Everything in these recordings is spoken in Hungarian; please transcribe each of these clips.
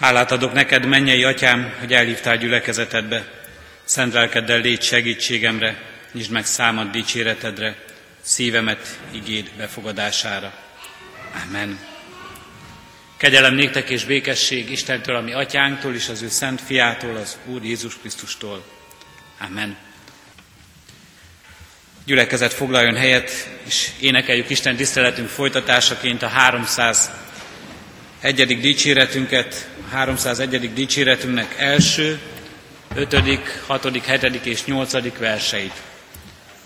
Hálát adok neked, mennyei atyám, hogy elhívtál gyülekezetedbe. Szent lelkeddel légy segítségemre, nyisd meg számad dicséretedre, szívemet igéd befogadására. Amen. Kegyelem néktek és békesség Istentől, ami atyánktól és az ő szent fiától, az Úr Jézus Krisztustól. Amen. Gyülekezet foglaljon helyet, és énekeljük Isten tiszteletünk folytatásaként a 301. dicséretünket, 301. dicséretünknek első, 5., 6., 7. és 8. verseit.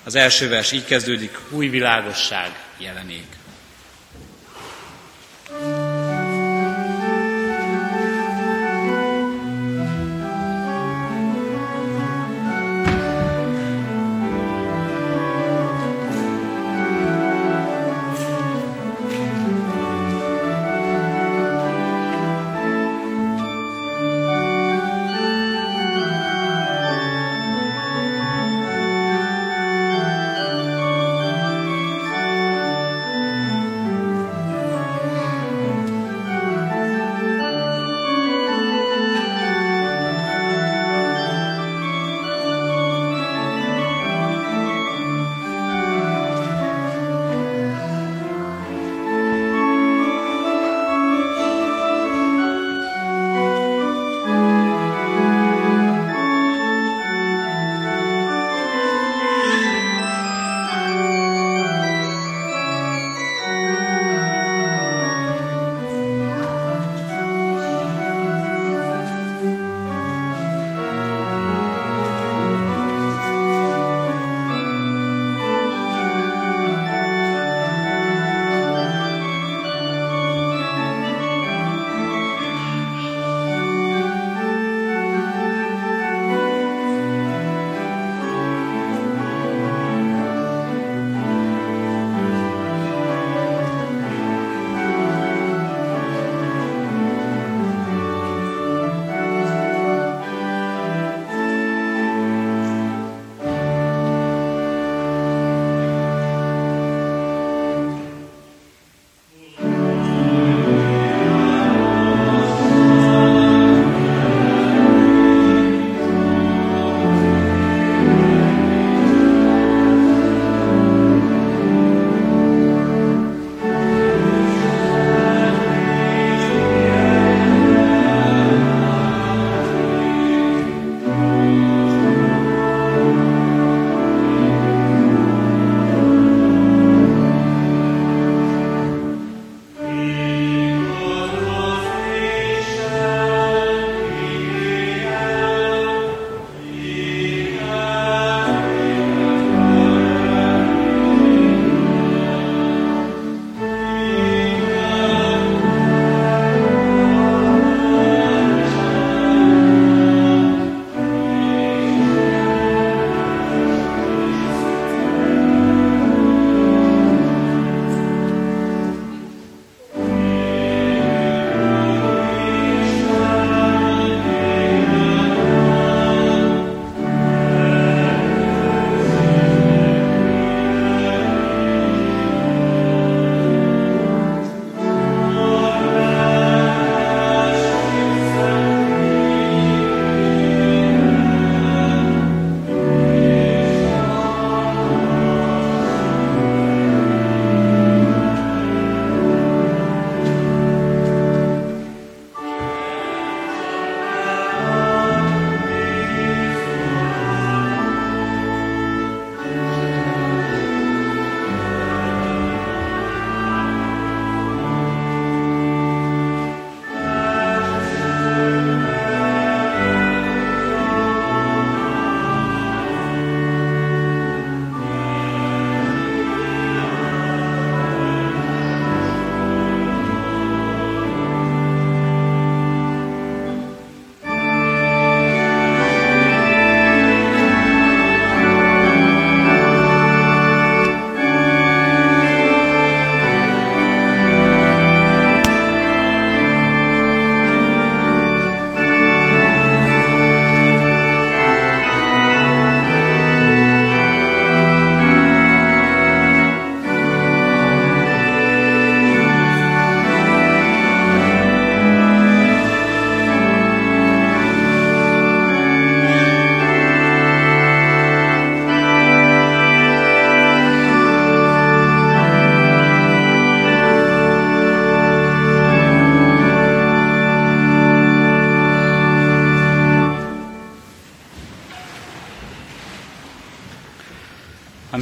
Az első vers így kezdődik, új világosság jelenék.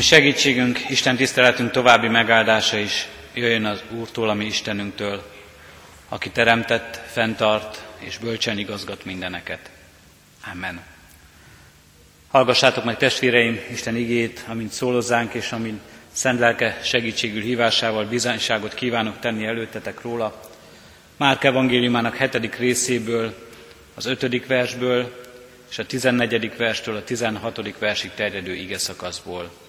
Ami segítségünk, Isten tiszteletünk további megáldása is jöjjön az Úrtól, ami Istenünktől, aki teremtett, fenntart és bölcsen igazgat mindeneket. Amen. Hallgassátok meg testvéreim Isten igét, amint szólozzánk, és amint szent lelke segítségül hívásával bizonyságot kívánok tenni előttetek róla. Márk evangéliumának hetedik részéből, az ötödik versből, és a tizennegyedik verstől a tizenhatodik versig terjedő ige szakaszból.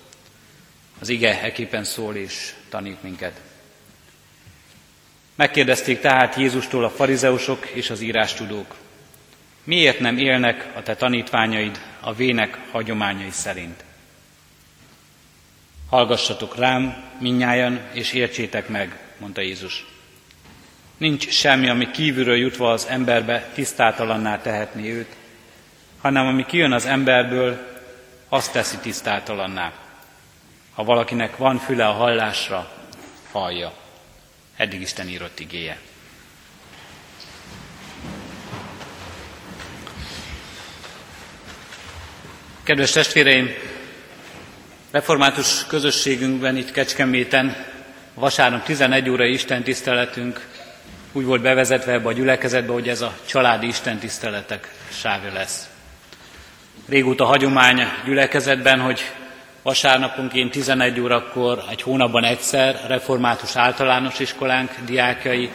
Az ige eképpen szól és tanít minket. Megkérdezték tehát Jézustól a farizeusok és az írástudók, miért nem élnek a te tanítványaid a vének hagyományai szerint? Hallgassatok rám, minnyájan, és értsétek meg, mondta Jézus. Nincs semmi, ami kívülről jutva az emberbe tisztátalanná tehetni őt, hanem ami kijön az emberből, azt teszi tisztátalanná. Ha valakinek van füle a hallásra, hallja. Eddig Isten írott igéje. Kedves testvéreim, református közösségünkben itt Kecskeméten vasárnap 11 óra Isten tiszteletünk úgy volt bevezetve ebbe a gyülekezetbe, hogy ez a családi Isten tiszteletek sávja lesz. Régóta hagyomány gyülekezetben, hogy vasárnaponként 11 órakor egy hónapban egyszer református általános iskolánk diákjai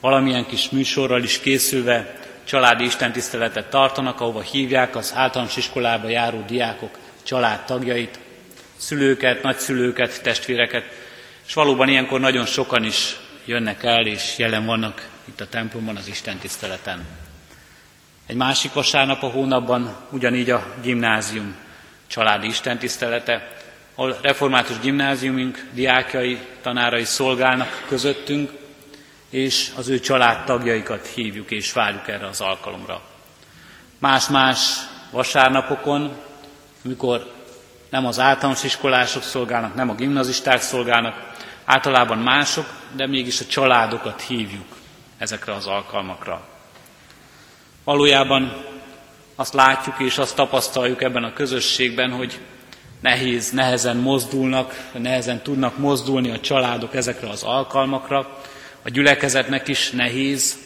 valamilyen kis műsorral is készülve családi istentiszteletet tartanak, ahova hívják az általános iskolába járó diákok családtagjait, szülőket, nagyszülőket, testvéreket, és valóban ilyenkor nagyon sokan is jönnek el, és jelen vannak itt a templomban az Isten tiszteleten. Egy másik vasárnap a hónapban ugyanígy a gimnázium családi istentisztelete, ahol református gimnáziumunk diákjai, tanárai szolgálnak közöttünk, és az ő családtagjaikat hívjuk és várjuk erre az alkalomra. Más-más vasárnapokon, amikor nem az általános iskolások szolgálnak, nem a gimnazisták szolgálnak, általában mások, de mégis a családokat hívjuk ezekre az alkalmakra. Valójában azt látjuk és azt tapasztaljuk ebben a közösségben, hogy nehéz, nehezen mozdulnak, nehezen tudnak mozdulni a családok ezekre az alkalmakra. A gyülekezetnek is nehéz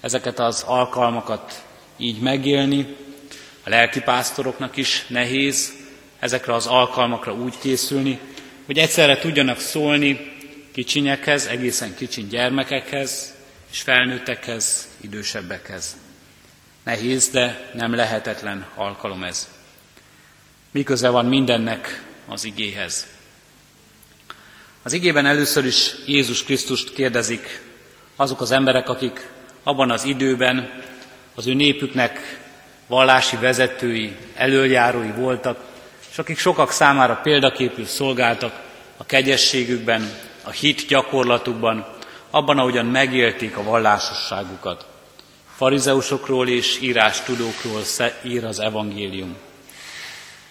ezeket az alkalmakat így megélni, a lelkipásztoroknak is nehéz ezekre az alkalmakra úgy készülni, hogy egyszerre tudjanak szólni kicsinyekhez, egészen kicsin gyermekekhez, és felnőttekhez, idősebbekhez. Nehéz, de nem lehetetlen alkalom ez. Miköze van mindennek az igéhez? Az igében először is Jézus Krisztust kérdezik azok az emberek, akik abban az időben az ő népüknek vallási vezetői, elöljárói voltak, és akik sokak számára példaképül szolgáltak a kegyességükben, a hit gyakorlatukban, abban, ahogyan megélték a vallásosságukat. Farizeusokról és írástudókról ír az evangélium.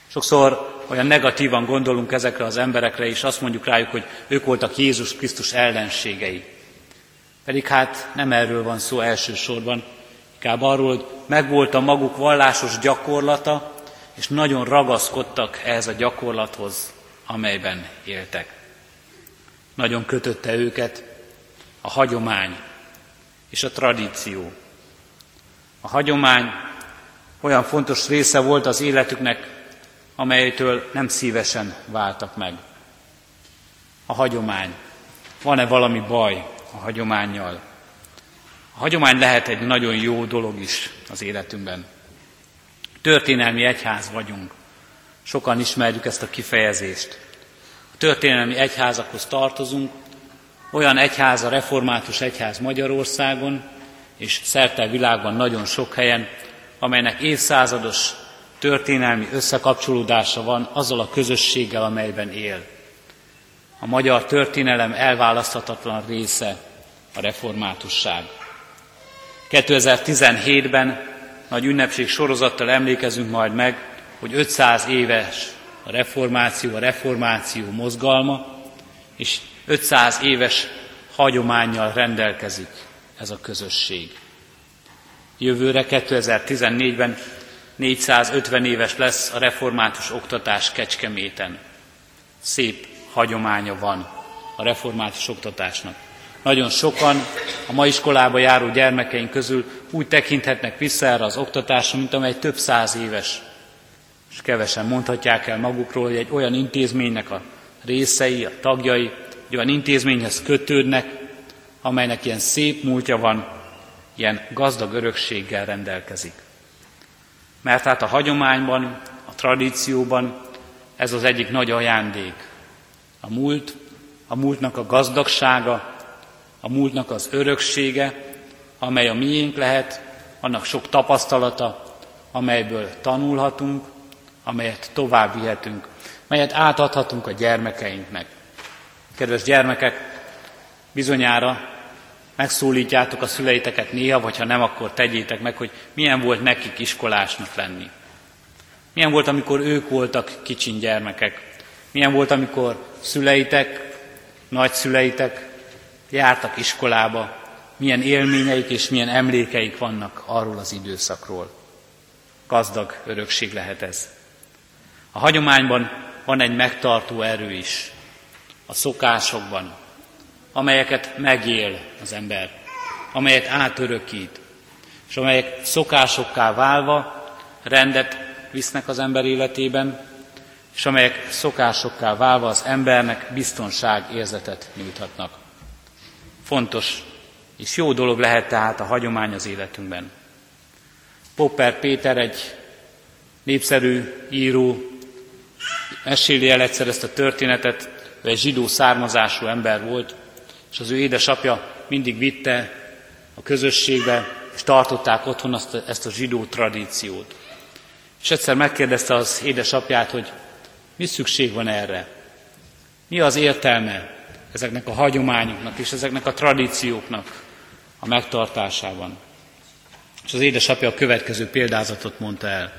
Sokszor olyan negatívan gondolunk ezekre az emberekre, és azt mondjuk rájuk, hogy ők voltak Jézus Krisztus ellenségei. Pedig hát nem erről van szó elsősorban, inkább arról, hogy megvolt a maguk vallásos gyakorlata, és nagyon ragaszkodtak ehhez a gyakorlathoz, amelyben éltek. Nagyon kötötte őket a hagyomány és a tradíció. A hagyomány olyan fontos része volt az életüknek, amelytől nem szívesen váltak meg. A hagyomány. Van-e valami baj a hagyományjal? A hagyomány lehet egy nagyon jó dolog is az életünkben. Történelmi egyház vagyunk. Sokan ismerjük ezt a kifejezést. A történelmi egyházakhoz tartozunk, olyan egyház, a református egyház Magyarországon, és szerte világban nagyon sok helyen, amelynek évszázados történelmi összekapcsolódása van azzal a közösséggel, amelyben él. A magyar történelem elválaszthatatlan része a reformátusság. 2017-ben nagy ünnepség sorozattal emlékezünk majd meg, hogy 500 éves a reformáció, a reformáció mozgalma, és 500 éves hagyományjal rendelkezik ez a közösség. Jövőre 2014-ben 450 éves lesz a református oktatás Kecskeméten. szép hagyománya van a református oktatásnak. Nagyon sokan a mai iskolába járó gyermekeink közül úgy tekinthetnek vissza erre az oktatásra, mint amely több száz éves. És kevesen mondhatják el magukról, hogy egy olyan intézménynek a részei, a tagjai, egy olyan intézményhez kötődnek, amelynek ilyen szép múltja van, ilyen gazdag örökséggel rendelkezik. Mert hát a hagyományban, a tradícióban ez az egyik nagy ajándék. A múlt, a múltnak a gazdagsága, a múltnak az öröksége, amely a miénk lehet, annak sok tapasztalata, amelyből tanulhatunk, amelyet tovább vihetünk, melyet átadhatunk a gyermekeinknek. Kedves gyermekek, bizonyára megszólítjátok a szüleiteket néha, vagy ha nem, akkor tegyétek meg, hogy milyen volt nekik iskolásnak lenni. Milyen volt, amikor ők voltak kicsin gyermekek. Milyen volt, amikor szüleitek, nagyszüleitek jártak iskolába, milyen élményeik és milyen emlékeik vannak arról az időszakról. Gazdag örökség lehet ez. A hagyományban van egy megtartó erő is, a szokásokban, amelyeket megél az ember, amelyet átörökít, és amelyek szokásokká válva rendet visznek az ember életében, és amelyek szokásokká válva az embernek biztonság érzetet nyújthatnak. Fontos és jó dolog lehet tehát a hagyomány az életünkben. Popper Péter egy népszerű író, meséli el egyszer ezt a történetet, ő egy zsidó származású ember volt, és az ő édesapja mindig vitte a közösségbe, és tartották otthon azt, ezt a zsidó tradíciót. És egyszer megkérdezte az édesapját, hogy mi szükség van erre? Mi az értelme ezeknek a hagyományoknak és ezeknek a tradícióknak a megtartásában? És az édesapja a következő példázatot mondta el.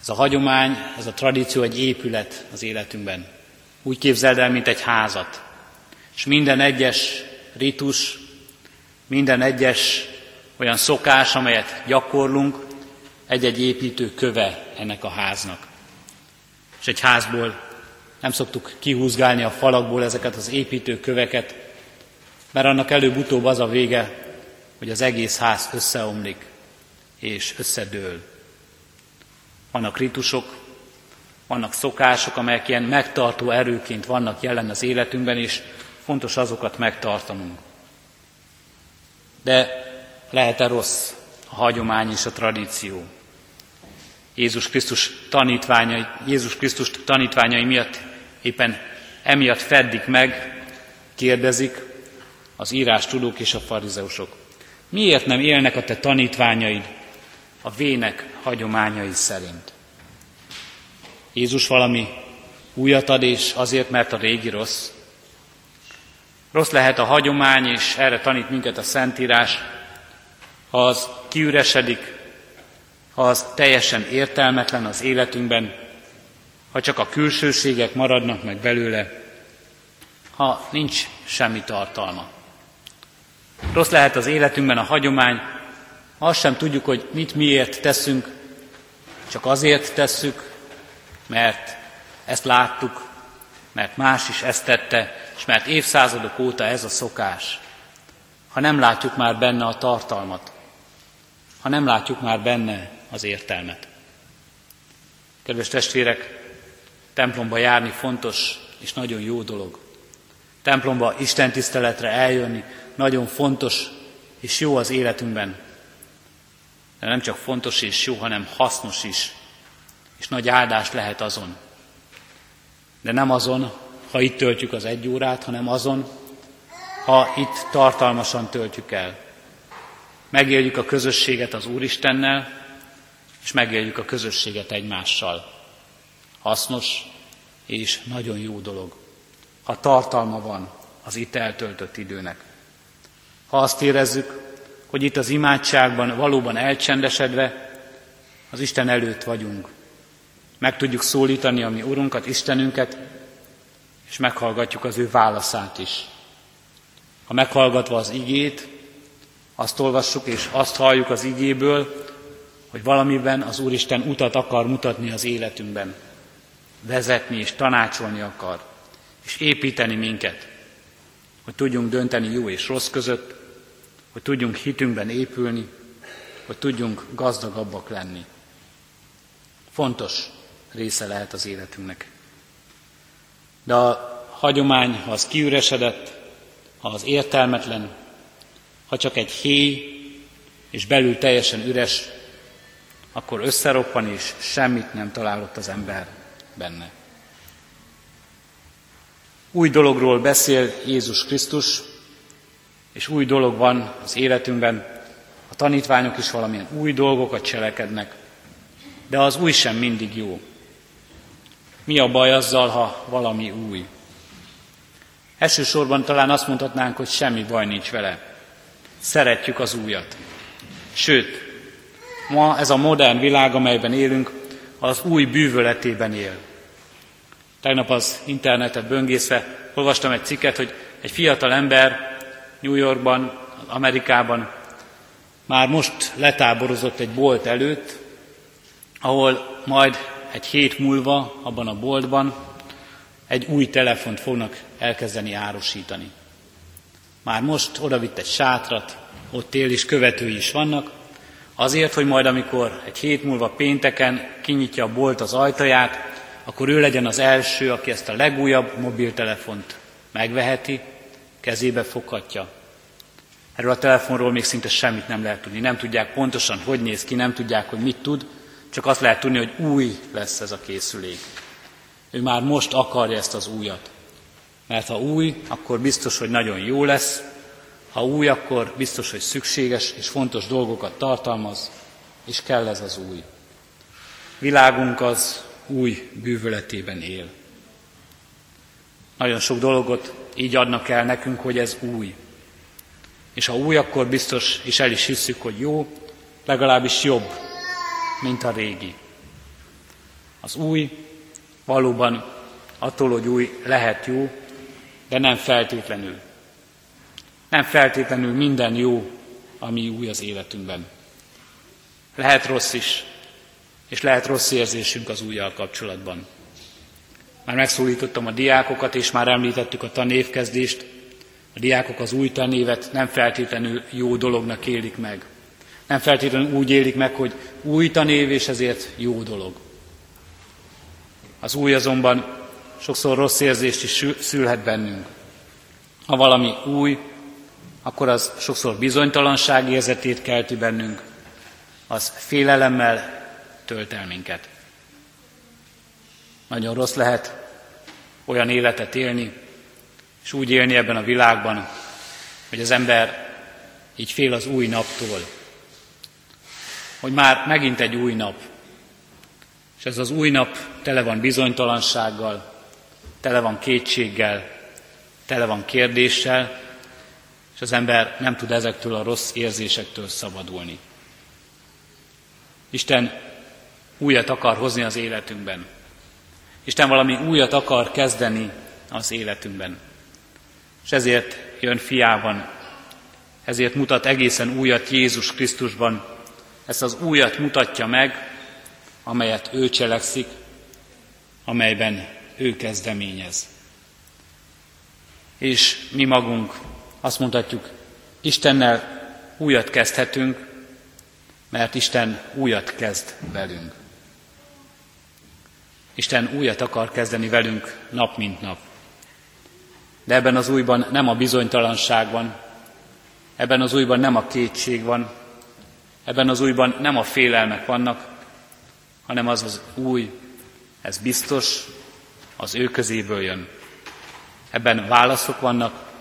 Ez a hagyomány, ez a tradíció egy épület az életünkben. Úgy képzeld el, mint egy házat. És minden egyes ritus, minden egyes olyan szokás, amelyet gyakorlunk, egy-egy építő köve ennek a háznak. És egy házból nem szoktuk kihúzgálni a falakból ezeket az építő köveket, mert annak előbb-utóbb az a vége, hogy az egész ház összeomlik és összedől. Vannak ritusok, vannak szokások, amelyek ilyen megtartó erőként vannak jelen az életünkben, és fontos azokat megtartanunk. De lehet-e rossz a hagyomány és a tradíció? Jézus Krisztus tanítványai, Jézus Krisztus tanítványai miatt éppen emiatt feddik meg, kérdezik az írás tudók és a farizeusok. Miért nem élnek a te tanítványaid a vének hagyományai szerint? Jézus valami újat ad, és azért, mert a régi rossz. Rossz lehet a hagyomány, és erre tanít minket a Szentírás, ha az kiüresedik, ha az teljesen értelmetlen az életünkben, ha csak a külsőségek maradnak meg belőle, ha nincs semmi tartalma. Rossz lehet az életünkben a hagyomány, azt sem tudjuk, hogy mit miért teszünk, csak azért tesszük, mert ezt láttuk, mert más is ezt tette, és mert évszázadok óta ez a szokás. Ha nem látjuk már benne a tartalmat, ha nem látjuk már benne az értelmet. Kedves testvérek, templomba járni fontos és nagyon jó dolog. Templomba Isten tiszteletre eljönni nagyon fontos és jó az életünkben. De nem csak fontos és jó, hanem hasznos is és nagy áldás lehet azon. De nem azon, ha itt töltjük az egy órát, hanem azon, ha itt tartalmasan töltjük el. Megéljük a közösséget az Úristennel, és megéljük a közösséget egymással. Hasznos és nagyon jó dolog, ha tartalma van az itt eltöltött időnek. Ha azt érezzük, hogy itt az imádságban valóban elcsendesedve az Isten előtt vagyunk, meg tudjuk szólítani a mi Urunkat, Istenünket, és meghallgatjuk az ő válaszát is. Ha meghallgatva az igét, azt olvassuk és azt halljuk az igéből, hogy valamiben az Úristen utat akar mutatni az életünkben. vezetni és tanácsolni akar, és építeni minket, hogy tudjunk dönteni jó és rossz között, hogy tudjunk hitünkben épülni, hogy tudjunk gazdagabbak lenni. Fontos része lehet az életünknek. De a hagyomány, ha az kiüresedett, ha az értelmetlen, ha csak egy héj, és belül teljesen üres, akkor összeroppan, és semmit nem találott az ember benne. Új dologról beszél Jézus Krisztus, és új dolog van az életünkben. A tanítványok is valamilyen új dolgokat cselekednek, de az új sem mindig jó. Mi a baj azzal, ha valami új? Elsősorban talán azt mondhatnánk, hogy semmi baj nincs vele. Szeretjük az újat. Sőt, ma ez a modern világ, amelyben élünk, az új bűvöletében él. Tegnap az internetet böngészve olvastam egy cikket, hogy egy fiatal ember New Yorkban, Amerikában már most letáborozott egy bolt előtt, ahol majd egy hét múlva abban a boltban egy új telefont fognak elkezdeni árusítani. Már most odavitt egy sátrat, ott él is, követői is vannak, azért, hogy majd amikor egy hét múlva pénteken kinyitja a bolt az ajtaját, akkor ő legyen az első, aki ezt a legújabb mobiltelefont megveheti, kezébe foghatja. Erről a telefonról még szinte semmit nem lehet tudni. Nem tudják pontosan, hogy néz ki, nem tudják, hogy mit tud, csak azt lehet tudni, hogy új lesz ez a készülék. Ő már most akarja ezt az újat. Mert ha új, akkor biztos, hogy nagyon jó lesz, ha új, akkor biztos, hogy szükséges és fontos dolgokat tartalmaz, és kell ez az új. Világunk az új bűvöletében él. Nagyon sok dolgot így adnak el nekünk, hogy ez új. És ha új, akkor biztos, és el is hisszük, hogy jó, legalábbis jobb, mint a régi. Az új valóban attól, hogy új lehet jó, de nem feltétlenül. Nem feltétlenül minden jó, ami új az életünkben. Lehet rossz is, és lehet rossz érzésünk az újjal kapcsolatban. Már megszólítottam a diákokat, és már említettük a tanévkezdést. A diákok az új tanévet nem feltétlenül jó dolognak élik meg. Nem feltétlenül úgy élik meg, hogy új tanév, és ezért jó dolog. Az új azonban sokszor rossz érzést is szülhet bennünk. Ha valami új, akkor az sokszor bizonytalanság érzetét kelti bennünk, az félelemmel tölt el minket. Nagyon rossz lehet olyan életet élni, és úgy élni ebben a világban, hogy az ember így fél az új naptól, hogy már megint egy új nap, és ez az új nap tele van bizonytalansággal, tele van kétséggel, tele van kérdéssel, és az ember nem tud ezektől a rossz érzésektől szabadulni. Isten újat akar hozni az életünkben. Isten valami újat akar kezdeni az életünkben. És ezért jön fiában, ezért mutat egészen újat Jézus Krisztusban, ezt az újat mutatja meg, amelyet ő cselekszik, amelyben ő kezdeményez. És mi magunk azt mondhatjuk, Istennel újat kezdhetünk, mert Isten újat kezd velünk. Isten újat akar kezdeni velünk nap mint nap. De ebben az újban nem a bizonytalanság van, ebben az újban nem a kétség van, ebben az újban nem a félelmek vannak, hanem az az új, ez biztos, az ő közéből jön. Ebben válaszok vannak,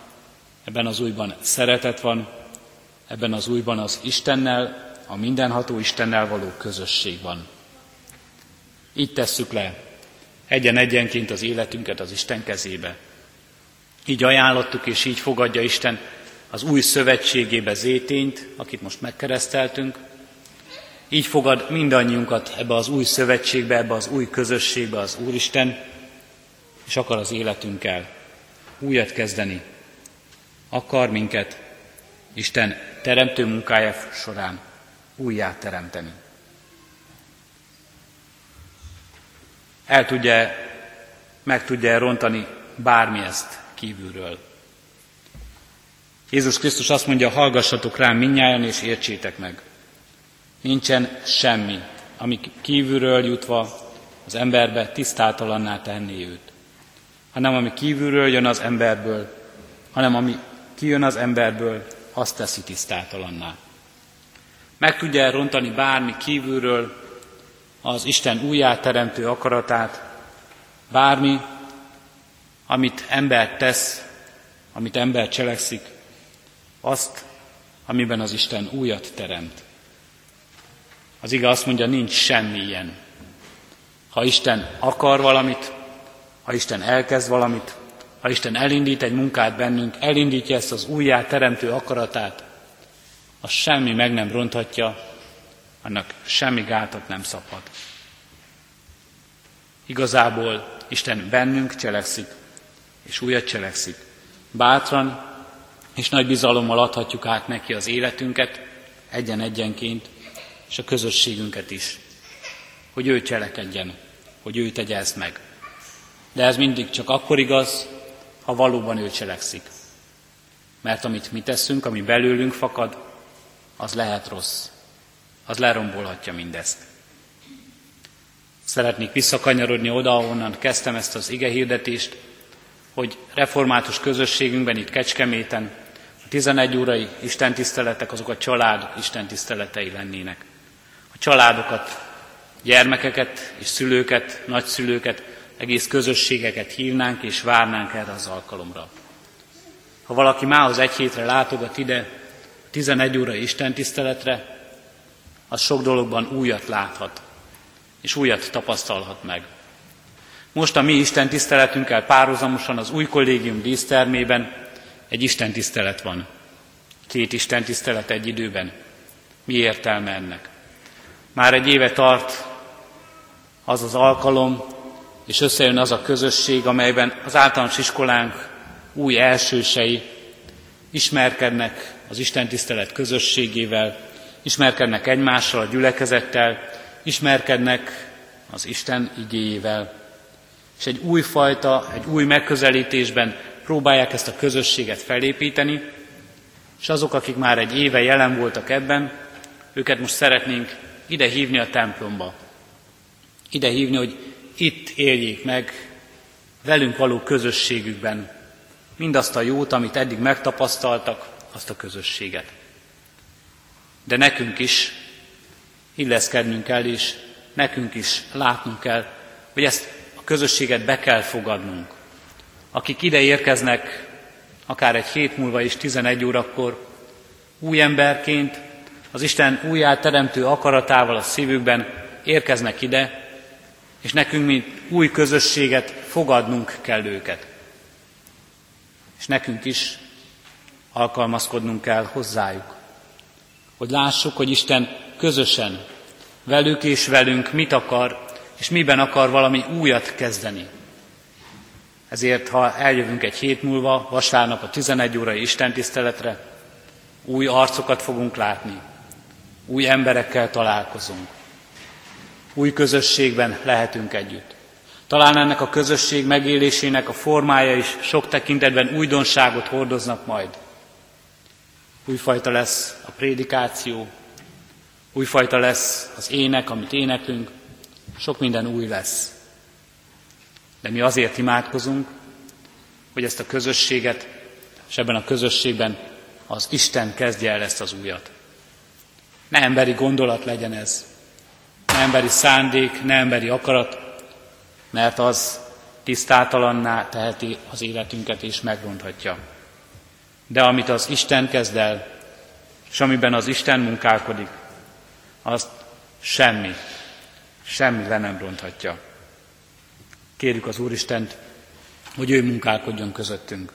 ebben az újban szeretet van, ebben az újban az Istennel, a mindenható Istennel való közösség van. Így tesszük le egyen-egyenként az életünket az Isten kezébe. Így ajánlottuk, és így fogadja Isten az új szövetségébe Zétényt, akit most megkereszteltünk. Így fogad mindannyiunkat ebbe az új szövetségbe, ebbe az új közösségbe az Úristen, és akar az életünkkel újat kezdeni. Akar minket Isten teremtő munkája során újjá teremteni. El tudja meg tudja rontani bármi ezt kívülről. Jézus Krisztus azt mondja, hallgassatok rám minnyáján, és értsétek meg. Nincsen semmi, ami kívülről jutva az emberbe tisztátalanná tenni őt. Hanem ami kívülről jön az emberből, hanem ami kijön az emberből, azt teszi tisztátalanná. Meg tudja rontani bármi kívülről az Isten újjáteremtő akaratát, bármi, amit ember tesz, amit ember cselekszik, azt, amiben az Isten újat teremt. Az ige azt mondja, nincs semmi ilyen. Ha Isten akar valamit, ha Isten elkezd valamit, ha Isten elindít egy munkát bennünk, elindítja ezt az újjá teremtő akaratát, az semmi meg nem ronthatja, annak semmi gátat nem szabhat. Igazából Isten bennünk cselekszik, és újat cselekszik. Bátran és nagy bizalommal adhatjuk át neki az életünket, egyen-egyenként, és a közösségünket is, hogy ő cselekedjen, hogy ő tegye ezt meg. De ez mindig csak akkor igaz, ha valóban ő cselekszik. Mert amit mi teszünk, ami belőlünk fakad, az lehet rossz. Az lerombolhatja mindezt. Szeretnék visszakanyarodni oda, ahonnan kezdtem ezt az ige hirdetést, hogy református közösségünkben itt Kecskeméten a 11 órai istentiszteletek azok a család istentiszteletei lennének. A családokat, gyermekeket és szülőket, nagyszülőket, egész közösségeket hívnánk és várnánk erre az alkalomra. Ha valaki mához egy hétre látogat ide, 11 óra istentiszteletre, az sok dologban újat láthat, és újat tapasztalhat meg. Most a mi Isten tiszteletünkkel párhuzamosan az új kollégium dísztermében egy Isten tisztelet van. Két Isten tisztelet egy időben. Mi értelme ennek? Már egy éve tart az az alkalom, és összejön az a közösség, amelyben az általános iskolánk új elsősei ismerkednek az Isten tisztelet közösségével, ismerkednek egymással, a gyülekezettel, ismerkednek az Isten igéjével és egy új fajta, egy új megközelítésben próbálják ezt a közösséget felépíteni, és azok, akik már egy éve jelen voltak ebben, őket most szeretnénk ide hívni a templomba. Ide hívni, hogy itt éljék meg velünk való közösségükben mindazt a jót, amit eddig megtapasztaltak, azt a közösséget. De nekünk is illeszkednünk kell, és nekünk is látnunk kell, hogy ezt közösséget be kell fogadnunk. Akik ide érkeznek, akár egy hét múlva is 11 órakor, új emberként, az Isten újjá teremtő akaratával a szívükben érkeznek ide, és nekünk, mint új közösséget fogadnunk kell őket. És nekünk is alkalmazkodnunk kell hozzájuk, hogy lássuk, hogy Isten közösen, velük és velünk mit akar, és miben akar valami újat kezdeni. Ezért, ha eljövünk egy hét múlva, vasárnap a 11 órai istentiszteletre, új arcokat fogunk látni, új emberekkel találkozunk, új közösségben lehetünk együtt. Talán ennek a közösség megélésének a formája is sok tekintetben újdonságot hordoznak majd. Újfajta lesz a prédikáció, újfajta lesz az ének, amit éneklünk, sok minden új lesz. De mi azért imádkozunk, hogy ezt a közösséget, és ebben a közösségben az Isten kezdje el ezt az újat. Ne emberi gondolat legyen ez, ne emberi szándék, ne emberi akarat, mert az tisztátalanná teheti az életünket és megronthatja. De amit az Isten kezd el, és amiben az Isten munkálkodik, azt semmi, semmi le nem ronthatja. Kérjük az Úristent, hogy ő munkálkodjon közöttünk,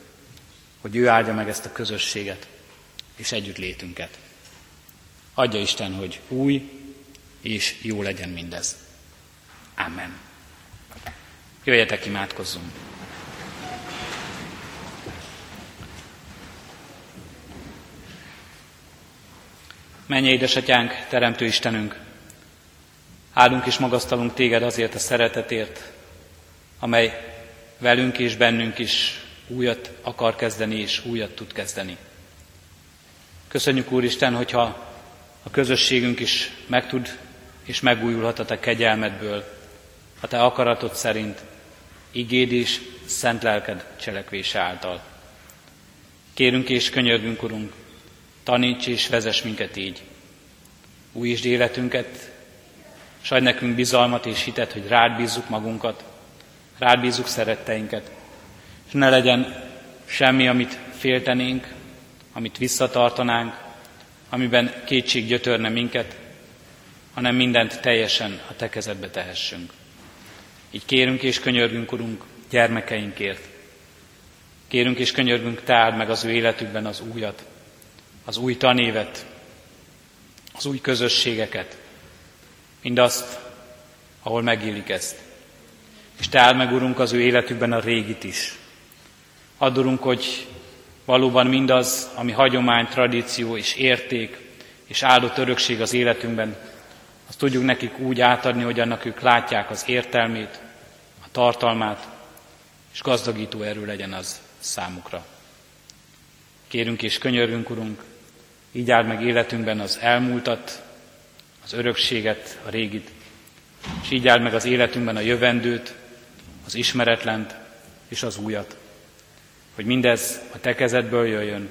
hogy ő áldja meg ezt a közösséget és együtt létünket. Adja Isten, hogy új és jó legyen mindez. Amen. Jöjjetek, imádkozzunk! Menj, édesatyánk, Teremtő Istenünk! Áldunk és magasztalunk téged azért a szeretetért, amely velünk és bennünk is újat akar kezdeni, és újat tud kezdeni. Köszönjük Úristen, hogyha a közösségünk is meg tud és megújulhat a Te kegyelmedből, a Te akaratod szerint, igéd és szent lelked cselekvése által. Kérünk és könyörgünk, Urunk, taníts és vezess minket így. Újítsd életünket, s adj nekünk bizalmat és hitet, hogy rád bízzuk magunkat, rád bízzuk szeretteinket, és ne legyen semmi, amit féltenénk, amit visszatartanánk, amiben kétség gyötörne minket, hanem mindent teljesen a Te kezedbe tehessünk. Így kérünk és könyörgünk, Urunk, gyermekeinkért. Kérünk és könyörgünk, Te áld meg az ő életükben az újat, az új tanévet, az új közösségeket, mindazt, ahol megélik ezt. És Te áld meg, Urunk, az ő életükben a régit is. Add, hogy valóban mindaz, ami hagyomány, tradíció és érték és áldott örökség az életünkben, azt tudjuk nekik úgy átadni, hogy annak ők látják az értelmét, a tartalmát, és gazdagító erő legyen az számukra. Kérünk és könyörgünk, Urunk, így áld meg életünkben az elmúltat, az örökséget, a régit, és így áld meg az életünkben a jövendőt, az ismeretlent és az újat. Hogy mindez a Te kezedből jöjjön,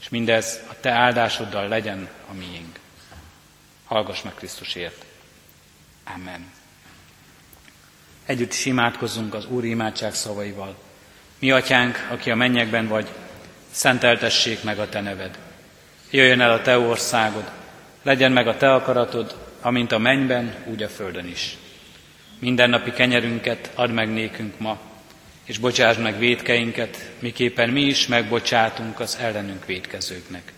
és mindez a Te áldásoddal legyen a miénk. Hallgass meg Krisztusért. Amen. Együtt is imádkozzunk az Úr imádság szavaival. Mi atyánk, aki a mennyekben vagy, szenteltessék meg a te neved. Jöjjön el a te országod, legyen meg a te akaratod, amint a mennyben, úgy a földön is. Mindennapi kenyerünket add meg nékünk ma, és bocsásd meg védkeinket, miképpen mi is megbocsátunk az ellenünk védkezőknek.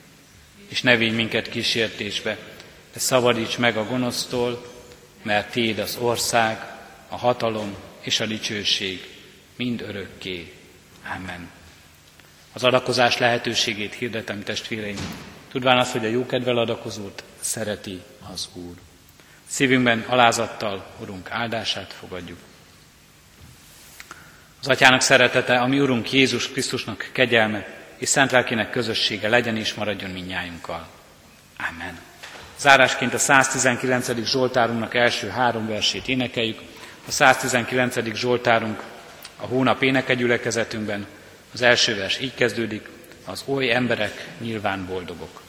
És ne vigy minket kísértésbe, de szabadíts meg a gonosztól, mert Téd az ország, a hatalom és a dicsőség mind örökké. Amen. Az adakozás lehetőségét hirdetem, testvéreim, tudván azt, hogy a jókedvel adakozót szereti az Úr. Szívünkben alázattal Urunk áldását fogadjuk. Az Atyának szeretete, ami Urunk Jézus Krisztusnak kegyelme és szent lelkének közössége legyen és maradjon minnyájunkkal. Amen. Zárásként a 119. Zsoltárunknak első három versét énekeljük. A 119. Zsoltárunk a hónap énekegyülekezetünkben. Az első vers így kezdődik, az oly emberek nyilván boldogok.